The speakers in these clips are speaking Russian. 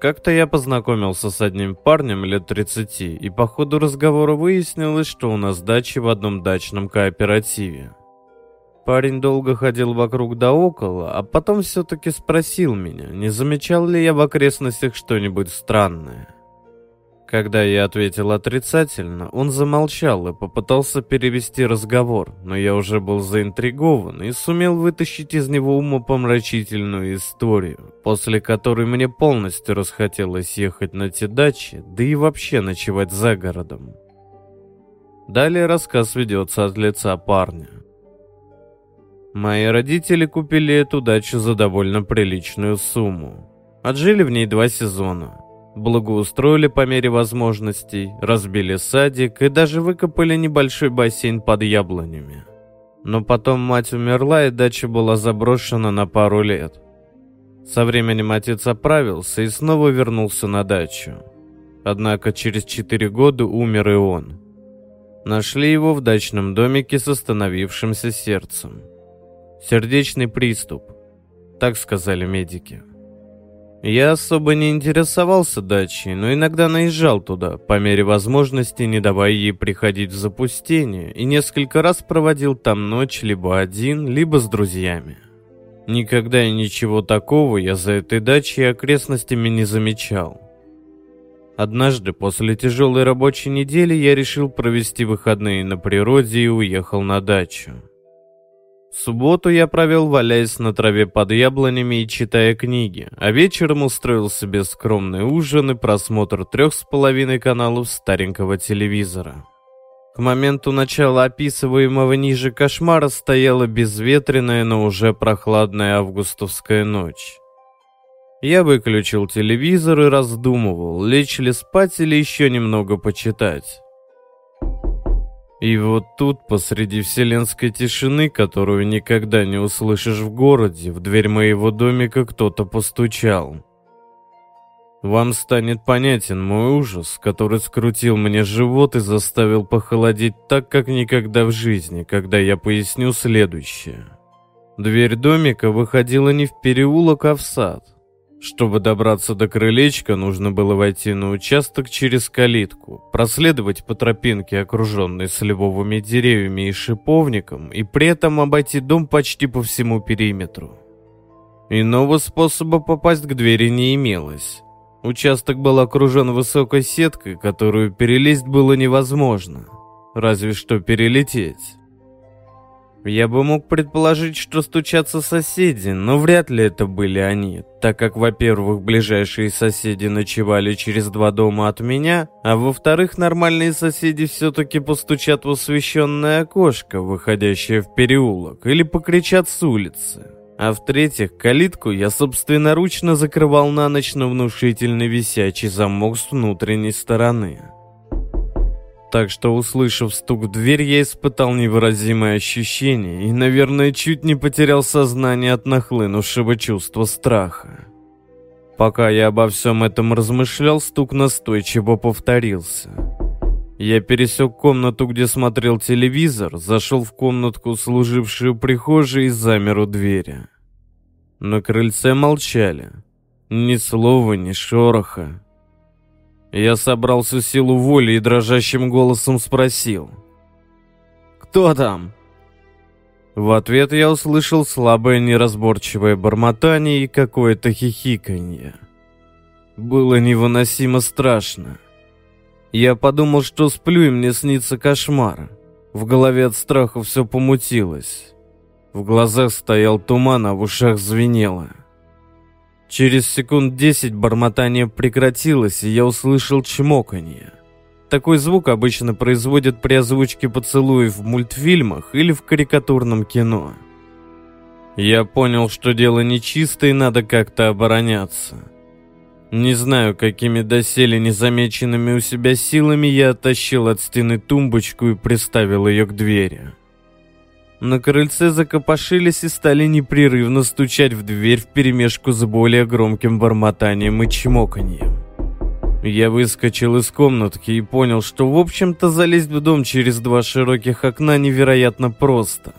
Как-то я познакомился с одним парнем лет 30, и по ходу разговора выяснилось, что у нас дача в одном дачном кооперативе. Парень долго ходил вокруг да около, а потом все-таки спросил меня, не замечал ли я в окрестностях что-нибудь странное. Когда я ответил отрицательно, он замолчал и попытался перевести разговор, но я уже был заинтригован и сумел вытащить из него умопомрачительную историю, после которой мне полностью расхотелось ехать на те дачи, да и вообще ночевать за городом. Далее рассказ ведется от лица парня. Мои родители купили эту дачу за довольно приличную сумму. Отжили в ней два сезона. Благоустроили по мере возможностей, разбили садик и даже выкопали небольшой бассейн под яблонями. Но потом мать умерла, и дача была заброшена на пару лет. Со временем отец оправился и снова вернулся на дачу. Однако через четыре года умер и он. Нашли его в дачном домике с остановившимся сердцем. Сердечный приступ, так сказали медики. Я особо не интересовался дачей, но иногда наезжал туда, по мере возможности не давая ей приходить в запустение, и несколько раз проводил там ночь либо один, либо с друзьями. Никогда и ничего такого я за этой дачей и окрестностями не замечал. Однажды после тяжелой рабочей недели я решил провести выходные на природе и уехал на дачу. Субботу я провел, валяясь на траве под яблонями и читая книги, а вечером устроил себе скромный ужин и просмотр трех с половиной каналов старенького телевизора. К моменту начала описываемого ниже кошмара стояла безветренная, но уже прохладная августовская ночь. Я выключил телевизор и раздумывал, лечь ли спать или еще немного почитать. И вот тут, посреди вселенской тишины, которую никогда не услышишь в городе, в дверь моего домика кто-то постучал. Вам станет понятен мой ужас, который скрутил мне живот и заставил похолодеть так, как никогда в жизни, когда я поясню следующее. Дверь домика выходила не в переулок, а в сад. Чтобы добраться до крылечка, нужно было войти на участок через калитку, проследовать по тропинке, окруженной сливовыми деревьями и шиповником, и при этом обойти дом почти по всему периметру. Иного способа попасть к двери не имелось. Участок был окружен высокой сеткой, которую перелезть было невозможно, разве что перелететь. Я бы мог предположить, что стучатся соседи, но вряд ли это были они, так как, во-первых, ближайшие соседи ночевали через два дома от меня, а во-вторых, нормальные соседи все-таки постучат в освещенное окошко, выходящее в переулок, или покричат с улицы. А в-третьих, калитку я собственноручно закрывал на ночь на внушительный висячий замок с внутренней стороны так что, услышав стук в дверь, я испытал невыразимое ощущение и, наверное, чуть не потерял сознание от нахлынувшего чувства страха. Пока я обо всем этом размышлял, стук настойчиво повторился. Я пересек комнату, где смотрел телевизор, зашел в комнатку, служившую прихожей, и замер у двери. На крыльце молчали. Ни слова, ни шороха. Я собрал всю силу воли и дрожащим голосом спросил. «Кто там?» В ответ я услышал слабое неразборчивое бормотание и какое-то хихиканье. Было невыносимо страшно. Я подумал, что сплю и мне снится кошмар. В голове от страха все помутилось. В глазах стоял туман, а в ушах звенело. Через секунд десять бормотание прекратилось, и я услышал чмоканье. Такой звук обычно производят при озвучке поцелуев в мультфильмах или в карикатурном кино. Я понял, что дело нечисто и надо как-то обороняться. Не знаю, какими доселе незамеченными у себя силами я оттащил от стены тумбочку и приставил ее к двери. На крыльце закопошились и стали непрерывно стучать в дверь вперемешку с более громким бормотанием и чмоканьем. Я выскочил из комнатки и понял, что в общем-то залезть в дом через два широких окна невероятно просто.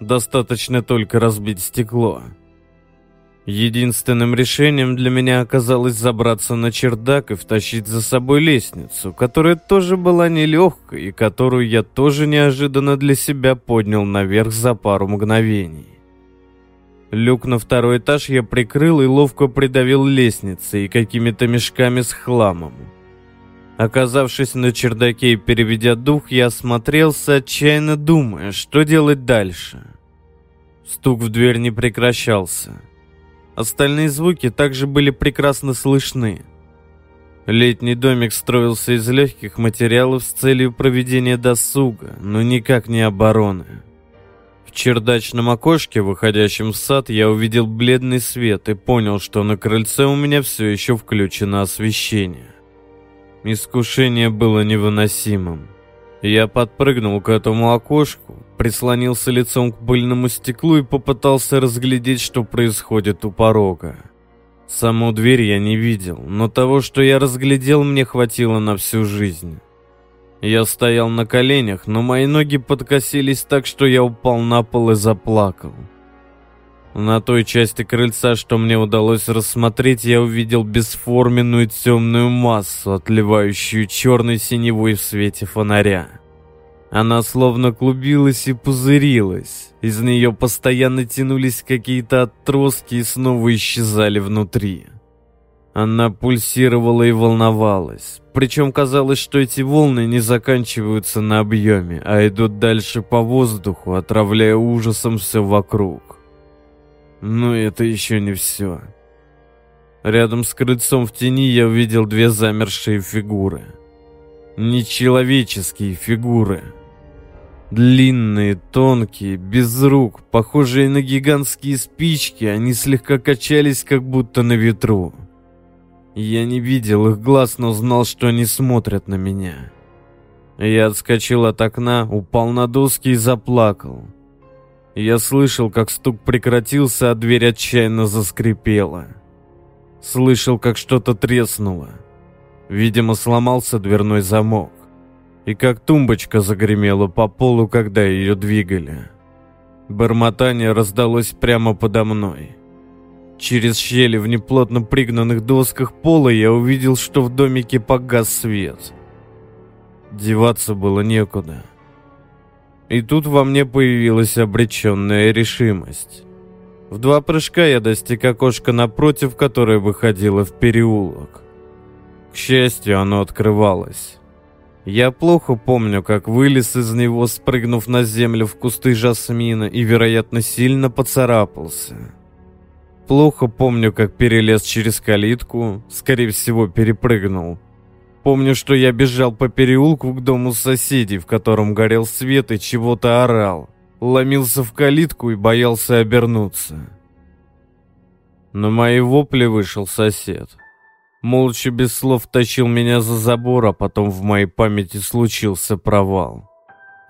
Достаточно только разбить стекло. Единственным решением для меня оказалось забраться на чердак и втащить за собой лестницу, которая тоже была нелегкой и которую я тоже неожиданно для себя поднял наверх за пару мгновений. Люк на второй этаж я прикрыл и ловко придавил лестницей и какими-то мешками с хламом. Оказавшись на чердаке и переведя дух, я осмотрелся, отчаянно думая, что делать дальше. Стук в дверь не прекращался. Остальные звуки также были прекрасно слышны. Летний домик строился из легких материалов с целью проведения досуга, но никак не обороны. В чердачном окошке, выходящем в сад, я увидел бледный свет и понял, что на крыльце у меня все еще включено освещение. Искушение было невыносимым. Я подпрыгнул к этому окошку, прислонился лицом к пыльному стеклу и попытался разглядеть, что происходит у порога. Саму дверь я не видел, но того, что я разглядел, мне хватило на всю жизнь. Я стоял на коленях, но мои ноги подкосились так, что я упал на пол и заплакал. На той части крыльца, что мне удалось рассмотреть, я увидел бесформенную темную массу, отливающую черной синевой в свете фонаря. Она словно клубилась и пузырилась. Из нее постоянно тянулись какие-то отростки и снова исчезали внутри. Она пульсировала и волновалась. Причем казалось, что эти волны не заканчиваются на объеме, а идут дальше по воздуху, отравляя ужасом все вокруг. Но это еще не все. Рядом с крыльцом в тени я увидел две замершие фигуры. Нечеловеческие фигуры. Длинные, тонкие, без рук, похожие на гигантские спички, они слегка качались, как будто на ветру. Я не видел их глаз, но знал, что они смотрят на меня. Я отскочил от окна, упал на доски и заплакал. Я слышал, как стук прекратился, а дверь отчаянно заскрипела. Слышал, как что-то треснуло. Видимо, сломался дверной замок. И как тумбочка загремела по полу, когда ее двигали. Бормотание раздалось прямо подо мной. Через щели в неплотно пригнанных досках пола я увидел, что в домике погас свет. Деваться было некуда. И тут во мне появилась обреченная решимость. В два прыжка я достиг окошка напротив, которое выходило в переулок. К счастью, оно открывалось. Я плохо помню, как вылез из него, спрыгнув на землю в кусты жасмина и, вероятно, сильно поцарапался. Плохо помню, как перелез через калитку, скорее всего, перепрыгнул. Помню, что я бежал по переулку к дому соседей, в котором горел свет и чего-то орал. Ломился в калитку и боялся обернуться. На мои вопли вышел сосед. Молча без слов тащил меня за забор, а потом в моей памяти случился провал.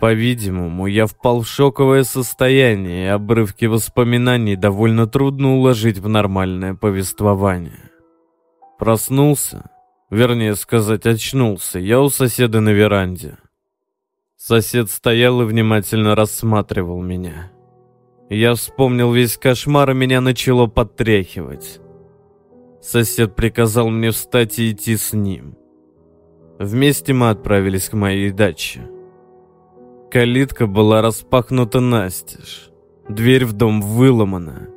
По-видимому, я впал в шоковое состояние, и обрывки воспоминаний довольно трудно уложить в нормальное повествование. Проснулся Вернее сказать, очнулся. Я у соседа на веранде. Сосед стоял и внимательно рассматривал меня. Я вспомнил весь кошмар, и меня начало подтряхивать. Сосед приказал мне встать и идти с ним. Вместе мы отправились к моей даче. Калитка была распахнута настежь. Дверь в дом выломана.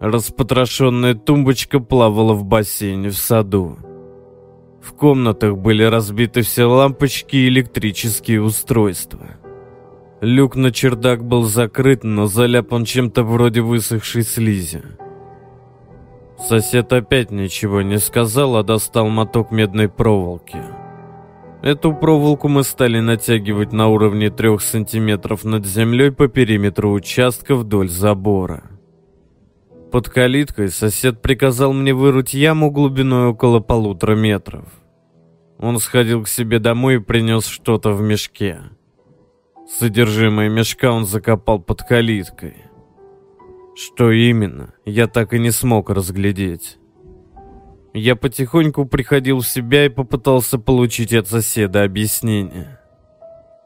Распотрошенная тумбочка плавала в бассейне в саду. В комнатах были разбиты все лампочки и электрические устройства. Люк на чердак был закрыт, но заляпан чем-то вроде высохшей слизи. Сосед опять ничего не сказал, а достал моток медной проволоки. Эту проволоку мы стали натягивать на уровне трех сантиметров над землей по периметру участка вдоль забора. Под калиткой сосед приказал мне вырыть яму глубиной около полутора метров. Он сходил к себе домой и принес что-то в мешке. Содержимое мешка он закопал под калиткой. Что именно, я так и не смог разглядеть. Я потихоньку приходил в себя и попытался получить от соседа объяснение.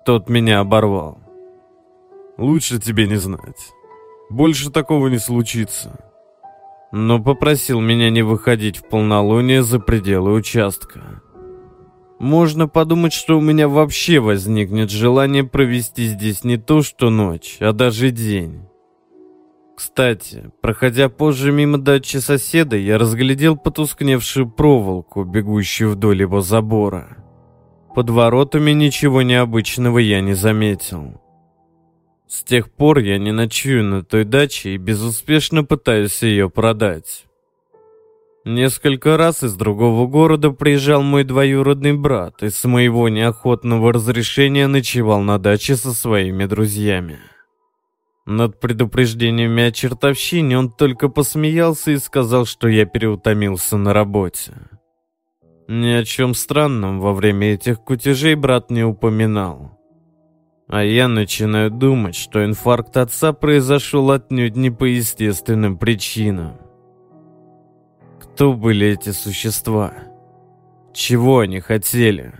Тот меня оборвал. «Лучше тебе не знать. Больше такого не случится. но попросил меня не выходить в полнолуние за пределы участка. Можно подумать, что у меня вообще возникнет желание провести здесь не то что ночь, а даже день. Кстати, проходя позже мимо дачи соседа, я разглядел потускневшую проволоку, бегущую вдоль его забора. Под воротами ничего необычного я не заметил. С тех пор я не ночую на той даче и безуспешно пытаюсь ее продать. Несколько раз из другого города приезжал мой двоюродный брат и с моего неохотного разрешения ночевал на даче со своими друзьями. Над предупреждениями о чертовщине он только посмеялся и сказал, что я переутомился на работе. Ни о чем странном во время этих кутежей брат не упоминал. А я начинаю думать, что инфаркт отца произошел отнюдь не по естественным причинам. Кто были эти существа? Чего они хотели?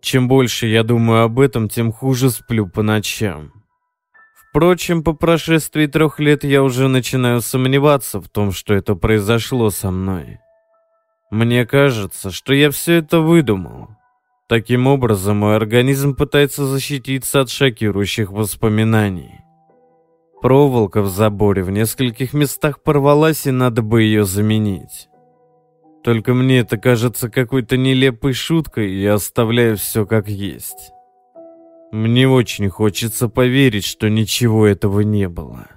Чем больше я думаю об этом, тем хуже сплю по ночам. Впрочем, по прошествии трех лет я уже начинаю сомневаться в том, что это произошло со мной. Мне кажется, что я все это выдумал. Таким образом, мой организм пытается защититься от шокирующих воспоминаний. Проволока в заборе в нескольких местах порвалась, и надо бы ее заменить. Только мне это кажется какой-то нелепой шуткой, и я оставляю все как есть. Мне очень хочется поверить, что ничего этого не было.